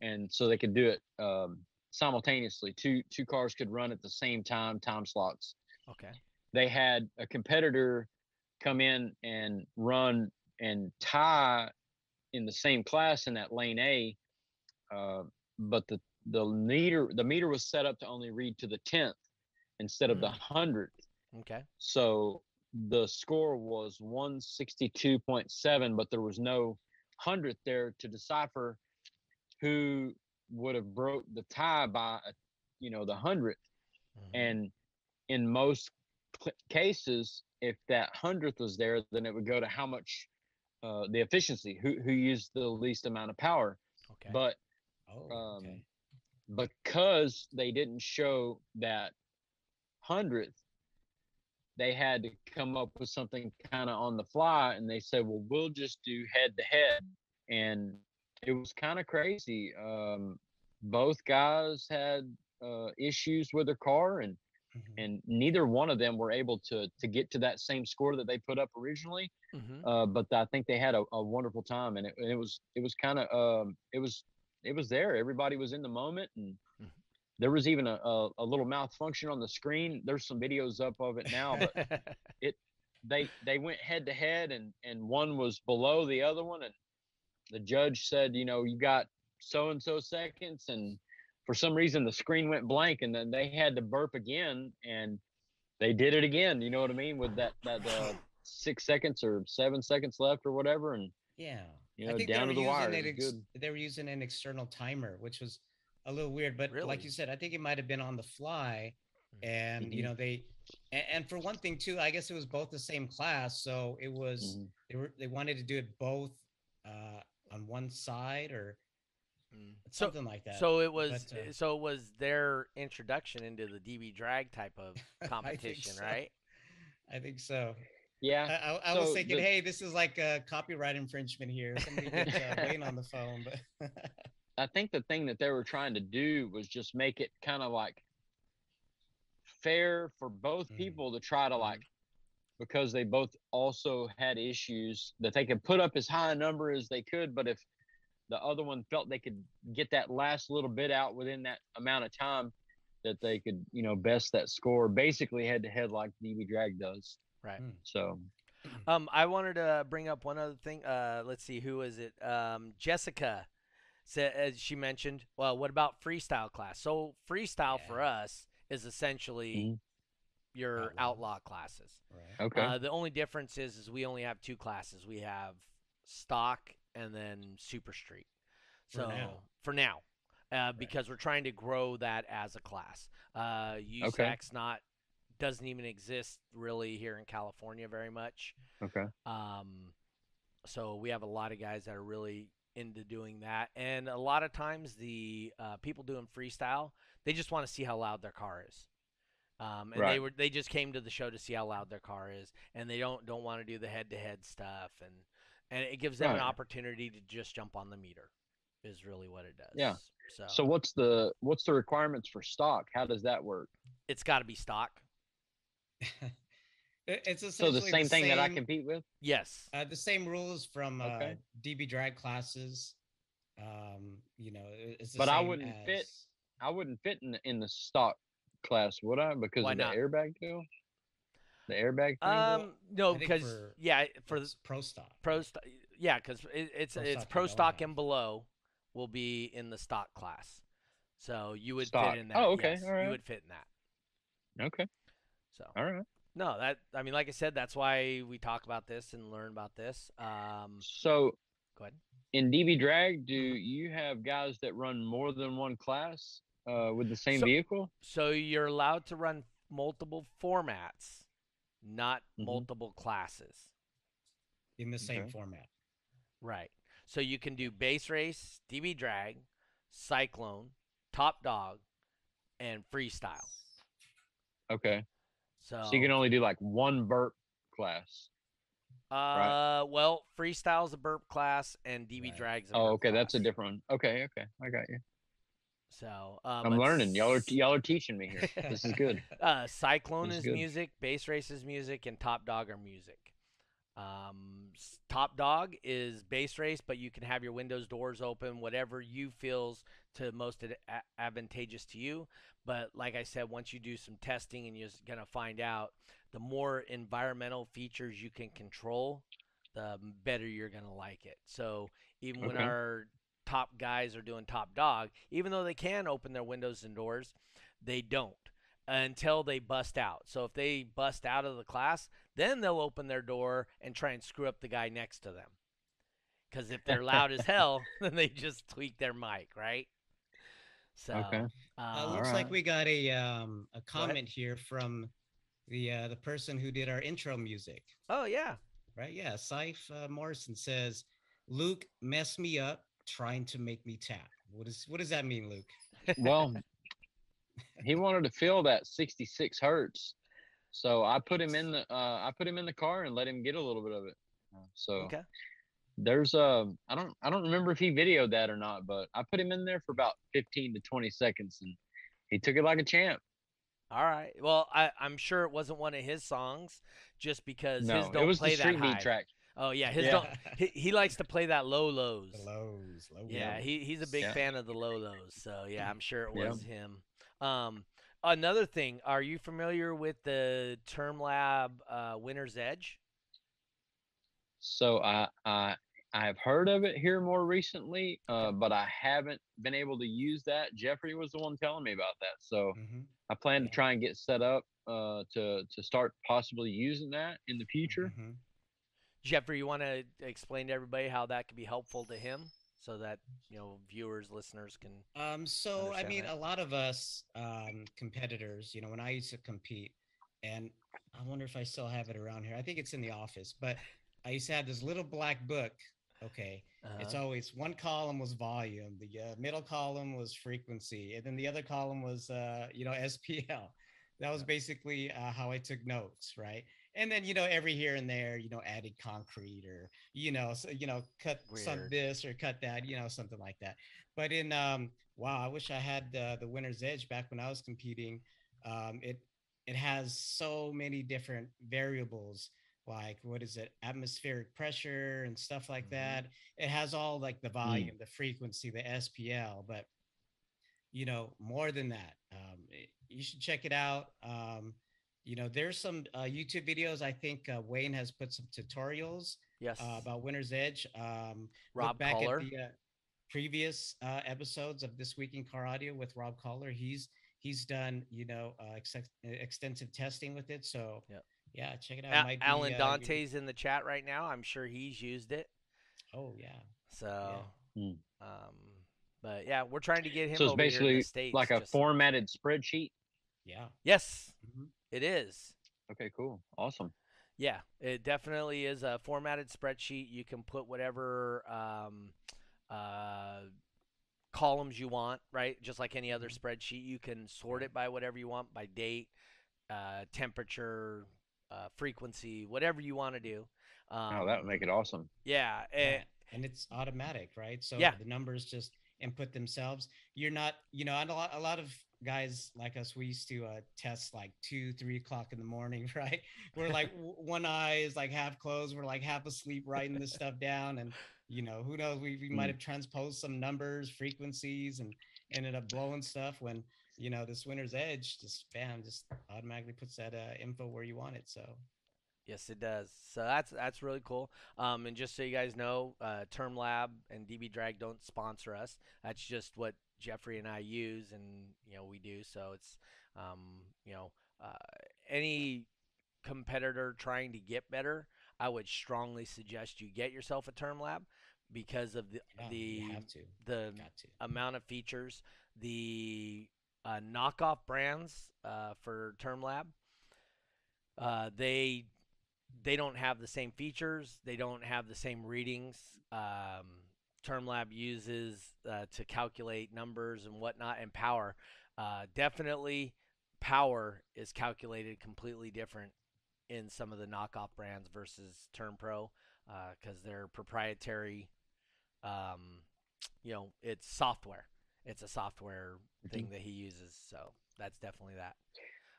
and so they could do it um, simultaneously. Two two cars could run at the same time, time slots. Okay. they had a competitor come in and run and tie in the same class in that lane A, uh, but the the meter the meter was set up to only read to the tenth instead of the hundredth. Okay. So the score was one sixty two point seven, but there was no hundredth there to decipher who would have broke the tie by a, you know the hundredth Mhm. and in most cl- cases if that hundredth was there then it would go to how much uh, the efficiency who who used the least amount of power okay. but oh um, okay. because they didn't show that hundredth they had to come up with something kind of on the fly and they said well we'll just do head to head and it was kind of crazy um, both guys had uh, issues with their car and Mhm. and neither one of them were able to to get to that same score that they put up originally. Mhm. Uh, but I think they had a, a wonderful time, and it, and it was it was kind of um, it was it was there. Everybody was in the moment, and Mhm. there was even a, a, a little malfunction on the screen. There's some videos up of it now, but it they they went head to head, and and one was below the other one, and the judge said, you know, you got so and so seconds, and for some reason the screen went blank, and then they had to burp again, and they did it again. You know what I mean? With that that uh, six seconds or seven seconds left or whatever, and Yeah. you know down to the wire. using It it was ex- they were using an external timer, which was a little weird. But like you said, I think it might have been on the fly. Mm. And you Mhm. know, they and, and for one thing too, I guess it was both the same class. So it was Mhm. they were they wanted to do it both uh on one side or Mm. So something like that. so it was But, uh, so it was their introduction into the DB drag type of I competition, so. right? I think so. Yeah, I, I was so thinking, the- hey, this is like a copyright infringement here. Somebody keeps uh, waiting on the phone, but I think the thing that they were trying to do was just make it kind of like fair for both Mhm. people to try to like because they both also had issues that they could put up as high a number as they could but if the other one felt they could get that last little bit out within that amount of time that they could you know best that score basically head to head like DB drag does Right. Mm. so Um, I wanted to bring up one other thing. Uh, let's see, who is it? Um, Jessica said, as she mentioned, well, what about freestyle class? So freestyle for us is essentially Mhm. your Outlaw. outlaw classes. right. okay Uh, the only difference is, is we only have two classes. We have stock and then super street. For So now. for now, uh, because we're trying to grow that as a class. Uh, Okay. USAC's not doesn't even exist really here in California very much. okay Um, so we have a lot of guys that are really into doing that, and a lot of times the uh, people doing freestyle, they just want to see how loud their car is. Um, and they were they just came to the show to see how loud their car is, and they don't don't want to do the head to head stuff, and and it gives them an opportunity to just jump on the meter, is really what it does. Yeah. So, so what's the what's the requirements for stock how does that work it's got to be stock. It- It's So the same thing that I compete with. Yes. Uh, the same rules from uh, DB drag classes. Um, you know, it's the But I wouldn't fit I wouldn't fit in the, in the stock class, would I? Because Why of the airbag deal. The airbag thing. Um, no, because yeah, for the pro stock. pro stock, yeah, because it, it's Pro it's stock pro don't stock have. and below will be in the stock class, so you would Stock. fit in that. Oh, okay, yes, alright. You would fit in that. okay. So All right. no, that I mean, like I said, that's why we talk about this and learn about this. Um, So go ahead. in DB drag, do you have guys that run more than one class uh, with the same So- vehicle? So you're allowed to run multiple formats, not Mhm. multiple classes. in the same Okay. format. Right. So you can do bass race, DB drag, cyclone, top dog, and freestyle. Okay. So, So you can only do like one burp class. uh, well, freestyle's a burp class and DB Right. drag's Oh, burp okay. That's a different one. Okay. Okay. I got you. So um, I'm learning. Y'all are y'all are teaching me here. This is good. Uh, Cyclone This is good. music, Bass Race is music, and Top Dog are music. Um, Top Dog is bass race, but you can have your windows doors open, whatever you feels to most ad- advantageous to you. But like I said, once you do some testing, and you're gonna find out, the more environmental features you can control, the better you're gonna like it. So even when our top guys are doing Top Dog, even though they can open their windows and doors, they don't until they bust out. So if they bust out of the class, then they'll open their door and try and screw up the guy next to them. Because if they're loud as hell, then they just tweak their mic, right? So, Okay. Uh, um, looks Alright. like we got a um a comment here from the uh, the person who did our intro music, oh yeah, right? Yeah, Saif uh, Morrison says, "Luke messed me up trying to make me tap." What is what does that mean, Luke? Well, he wanted to feel that 66 hertz, so I put him in the uh, I put him in the car and let him get a little bit of it. Uh, So okay, there's a I don't I don't remember if he videoed that or not, but I put him in there for about 15 to 20 seconds, and he took it like a champ. all right. Well, I, I'm sure it wasn't one of his songs, just because No, his it don't was play the that street high. beat track. Oh yeah, his Yeah. don't. He, he likes to play that low lows. The lows, low Yeah, lows. he, he's a big Yeah. fan of the low lows. So yeah, I'm sure it Yeah. was him. Um, another thing, are you familiar with the Term Lab uh, Winner's Edge? So I I I have heard of it here more recently, uh, but I haven't been able to use that. Jeffrey was the one telling me about that, so Mhm, I plan to try and get set up uh, to to start possibly using that in the future. mhm. Jeffrey, you want to explain to everybody how that could be helpful to him, so that you know viewers, listeners can. Um, so I mean, that. a lot of us um, competitors, you know, when I used to compete, and I wonder if I still have it around here. I think it's in the office, but I used to have this little black book. Okay, it's Uh, always one column was volume, the uh, middle column was frequency, and then the other column was, uh, you know, SPL. That was basically uh, how I took notes, right? And then you know, every here and there, you know, added concrete or you know, so, you know, cut some this or cut that, you know, something like that. But in um, wow, I wish I had uh, the winner's edge back when I was competing. Um, it it has so many different variables like what is it atmospheric pressure and stuff like Mhm. that it has all like the volume the frequency the spl but you know more than that um, it- you should check it out um, you know there's some uh, youtube videos i think uh, wayne has put some tutorials yes, uh, about winner's edge um, Rob back Caller. at the uh, previous uh, episodes of this week in car audio with rob Caller. he's he's done you know uh, ex- extensive testing with it so Yep. yeah check it out Al- Might be, Alan uh, Dante's in the chat right now. I'm sure he's used it. oh yeah So, Hmm. um, but yeah, we're trying to get him. So it's over here in the basically States, like a just- formatted spreadsheet. yeah Yes, Mhm. It is. Okay, cool, awesome. Yeah, it definitely is a formatted spreadsheet. You can put whatever um, uh, columns you want, right? Just like any other spreadsheet, you can sort it by whatever you want, by date, uh, temperature, uh, frequency, whatever you want to do. Um, oh, that would make it awesome. Yeah, yeah. and it's automatic right so Yeah. the numbers just and put themselves. You're not, you know, and a lot, a lot of guys like us, we used to uh, test like two, three o'clock in the morning, right? We're like one eye is like half closed, we're like half asleep writing this stuff down, and you know, who knows? We, we might have transposed some numbers, frequencies, and ended up blowing stuff when you know this winner's edge just bam just automatically puts that uh, info where you want it so Yes, it does. So that's that's really cool. Um, and just so you guys know, uh, Term Lab and DB Drag don't sponsor us. That's just what Jeffrey and I use, and you know we do. So it's um, you know uh, any competitor trying to get better, I would strongly suggest you get yourself a Term Lab because of the yeah, the have to the amount of features, the uh, knockoff brands uh, for Term Lab. Uh, they they don't have the same features. They don't have the same readings. Um, Term Lab uses uh, to calculate numbers and whatnot, and power. Uh, definitely, power is calculated completely different in some of the knockoff brands versus Term Pro because they're proprietary. Um, you know, it's software. It's a software thing that he uses, so that's definitely that.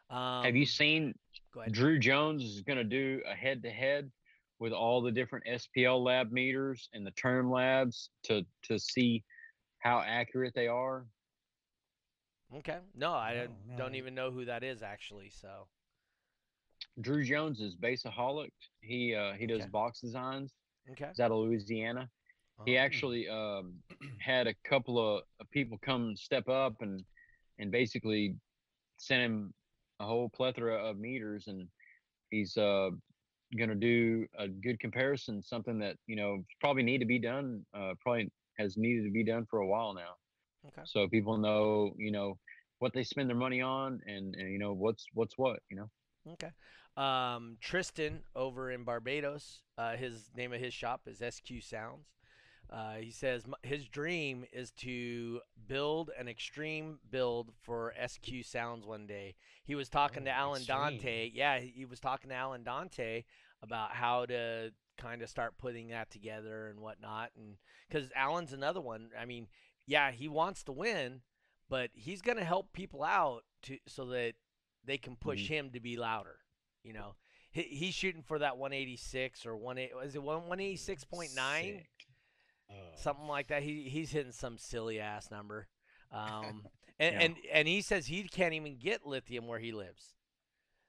Um, Have you seen Go ahead. Drew Jones is going to do a head to head with all the different SPL lab meters and the term labs to to see how accurate they are. Okay. No, I No, don't- no, even know who that is actually. So Drew Jones is baseaholic. He uh, he does Okay. box designs. okay. He's out of Louisiana. He Oh, actually um, had a couple of of people come step up and and basically sent him a whole plethora of meters, and he's uh, going to do a good comparison. Something that you know probably need to be done. Uh, probably has needed to be done for a while now. Okay. So people know you know what they spend their money on, and, and you know what's what's what. You know. Okay. Um, Tristan over in Barbados, uh, his name of his shop is SQ Sounds. Uh, he says his dream is to build an extreme build for SQ Sounds one day. He was talking to Oh, Alan Dante. Yeah, he was talking to Alan Dante about how to kind of start putting that together and whatnot. And because Alan's another one. I mean, yeah, he wants to win, but he's going to help people out to so that they can push him to be louder. You know, he, he's shooting for that 186 or one. Is it one 186.9? Sick. Oh. Something like that. He he's hitting some silly ass number. Um, and, Yeah. and and he says he can't even get lithium where he lives.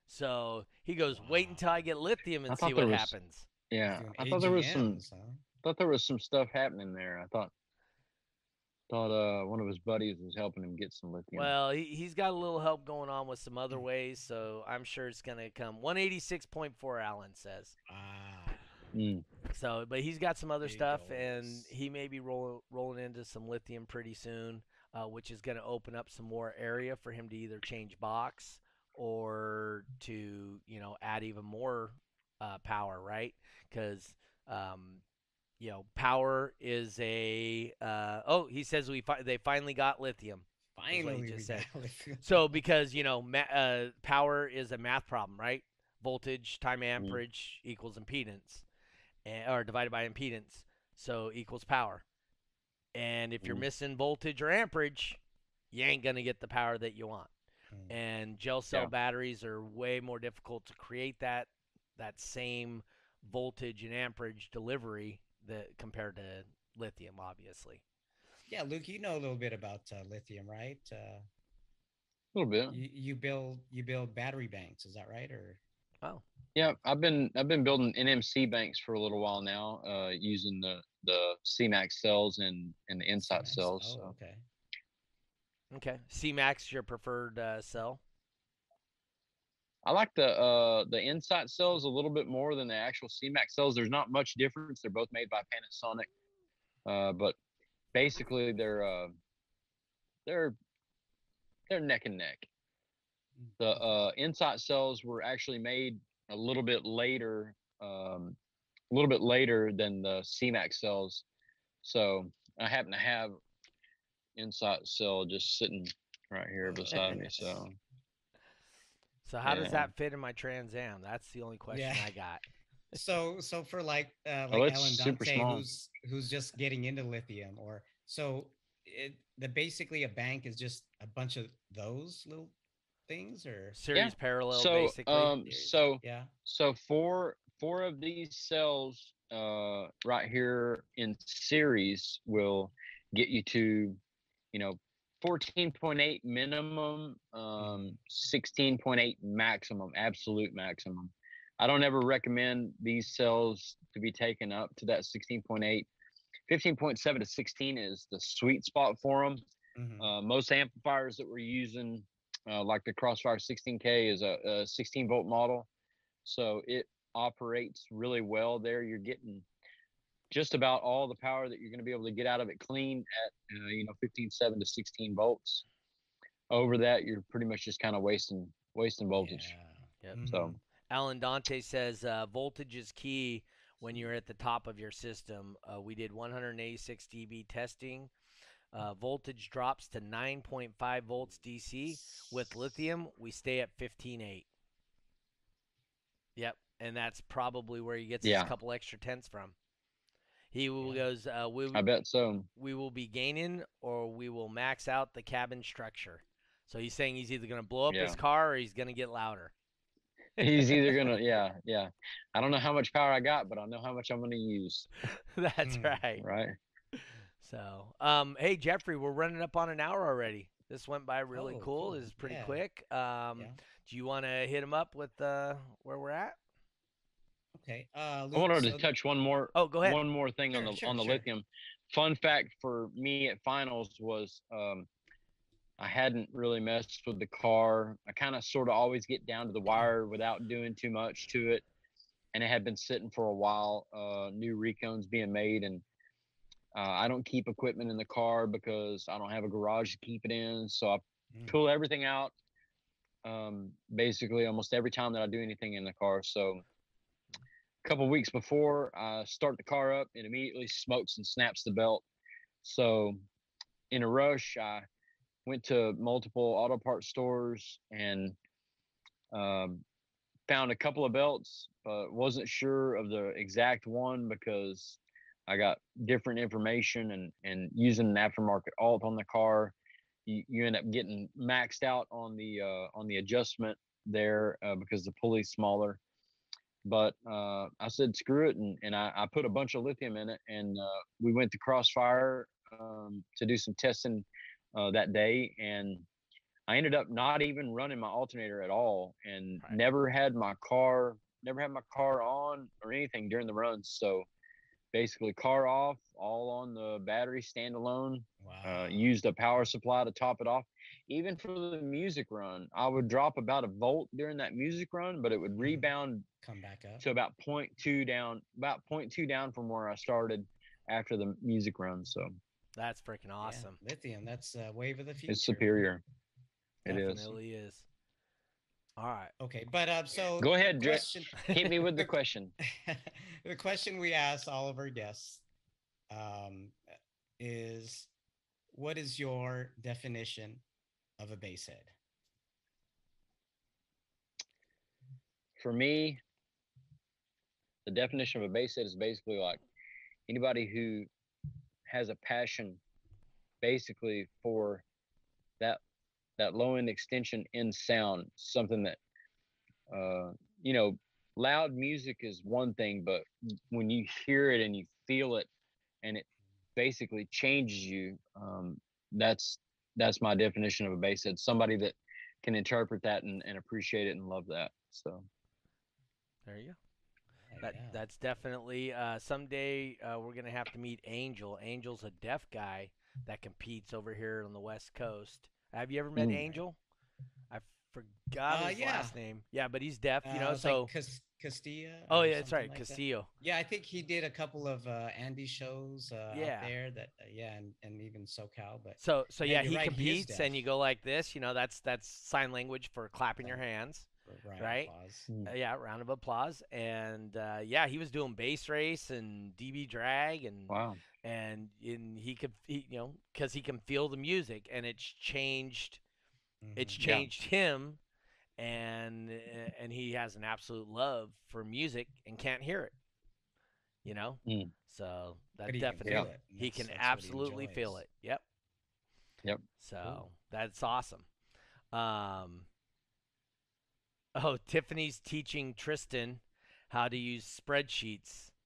So he goes, wait until I get lithium and see what was- happens. Yeah, Doing I thought there was some AGMs, huh? thought there was some stuff happening there. I thought thought uh one of his buddies was helping him get some lithium. Well, he, he's got a little help going on with some Mm. other ways, so I'm sure it's going to come. 186.4, Allen says. Ah, Mm, So, but he's got some other Big stuff, and he may be roll, rolling into some lithium pretty soon, uh, which is going to open up some more area for him to either change box or to, you know, add even more uh, power, right? Because, um, you know, power is a. Uh, oh, he says we fi- they finally got lithium. finally, just said. So because you know, ma- uh, power is a math problem, right? Voltage time amperage equals impedance, and, or divided by impedance, so equals power. And if you're missing voltage or amperage, you ain't gonna get the power that you want. Mm. And gel cell Yeah. batteries are way more difficult to create that that same voltage and amperage delivery that compared to lithium, obviously. yeah, Luke, you know a little bit about uh, lithium, right? Uh, a little bit. you, you build you build battery banks, is that right? Or Oh, Yeah, I've been I've been building NMC banks for a little while now, uh, using the the CMAX cells and and the Insight Nice. cells. Oh, so. okay. okay. C-Max your preferred uh, cell? I like the uh the Insight cells a little bit more than the actual CMAX cells. There's not much difference. They're both made by Panasonic, uh, but basically they're uh, they're they're neck and neck. The uh, Insight cells were actually made a little bit later, um, a little bit later than the CMAX cells. So I happen to have Insight cell just sitting right here beside me. So So how does that fit in my Trans Am? That's the only question Yeah. I got. So so for like uh, Oh, like it's Alan Dante, who's who's just getting into lithium, or so it the basically a bank is just a bunch of those little things, or Series parallel, so basically. um so yeah. so four four of these cells uh right here in series will get you to you know 14.8 minimum um 16.8 maximum absolute maximum i don't ever recommend these cells to be taken up to that 16.8 15.7 to 16 is the sweet spot for them Mhm. uh, most amplifiers that we're using, uh, like the Crossfire 16K, is a, a 16 volt model, so it operates really well there. You're getting just about all the power that you're going to be able to get out of it clean at uh, you know 15.7 to 16 volts. Over that, you're pretty much just kind of wasting wasting voltage. Yeah. Yep. So Mhm. Alan Dante says uh, voltage is key when you're at the top of your system. Uh, we did 186 dB testing. Uh, voltage drops to 9.5 volts DC. With lithium, we stay at 15.8. Yep, and that's probably where he gets Yeah. his couple extra tenths from. He will Yeah. goes, uh, we, I bet so. we will be gaining or we will max out the cabin structure. So he's saying he's either going to blow up his car or he's going to get louder. He's either gonna, yeah, yeah. I don't know how much power I got, but I know how much I'm gonna use. That's Mm, right. Right? So, um, hey Jeffrey, we're running up on an hour already. This went by really Oh, cool. cool. This is pretty Yeah. quick. Um, Yeah. do you want to hit him up with uh, where we're at? Okay. Uh, I wanted Luke, to touch one more Oh, go ahead. one more thing on the sure, on the sure. lithium. Fun fact for me at finals was um, I hadn't really messed with the car. I kind of sort of always get down to the wire without doing too much to it, and it had been sitting for a while. Uh, new recones being made, and uh, I don't keep equipment in the car because I don't have a garage to keep it in. So I Mm. pull everything out. Um, basically, almost every time that I do anything in the car. So a couple weeks before I start the car up, it immediately smokes and snaps the belt. So, in a rush, I went to multiple auto parts stores and um, found a couple of belts, but wasn't sure of the exact one because I got different information and and using an aftermarket alt on the car, you, you end up getting maxed out on the uh, on the adjustment there uh, because the pulley's smaller but uh, I said screw it, and, and I, I put a bunch of lithium in it, and uh, we went to Crossfire um, to do some testing uh, that day, and I ended up not even running my alternator at all, and Right. never had my car, never had my car on or anything during the runs. So basically, car off, all on the battery standalone. Wow. Uh, used a power supply to top it off. Even for the music run, I would drop about a volt during that music run, but it would rebound Come back up. to about 0.2 down, about 0.2 down from where I started after the music run. So That's freaking Yeah, awesome. Lithium. That's uh, wave of the future. it's superior. It is. Definitely is. All right. Okay, but uh, so Go ahead, question. Hit me with the question. the question we ask all of our guests um, is, "What is your definition of a bass head?" For me, the definition of a bass head is basically like anybody who has a passion basically for that that low end extension in sound something that uh you know loud music is one thing but when you hear it and you feel it and it basically changes you um that's that's my definition of a bass head somebody that can interpret that and, and appreciate it and love that so There you go. That yeah. that's definitely uh, someday uh, we're gonna have to meet Angel. Angel's a deaf guy that competes over here on the West Coast. Have you ever met Mm. Angel? I forgot Uh, his yeah. last name. Yeah, but he's deaf. You Uh, know, it's so like Cas- Castilla. oh yeah, that's right, like that. Castillo. Yeah, I think he did a couple of uh, Andy shows uh, Yeah. out there. That uh, yeah, and, and even SoCal. But So so Yeah, yeah, he right, he competes, and you go like this. You know, that's that's sign language for clapping your hands. round Right. Mm. Uh, yeah, round of applause. And uh, yeah, he was doing bass race and DB drag and wow and in he could he, you know because he can feel the music and it's changed it's mm-hmm. changed yeah. him and eh, and he has an absolute love for music and can't hear it. You know? Mm. So that definitely he can, he can absolutely he feel it. Yep. Yep. So cool. that's awesome. Um Oh, Tiffany's teaching Tristan how to use spreadsheets.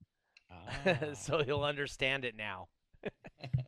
Ah. so he'll understand it now.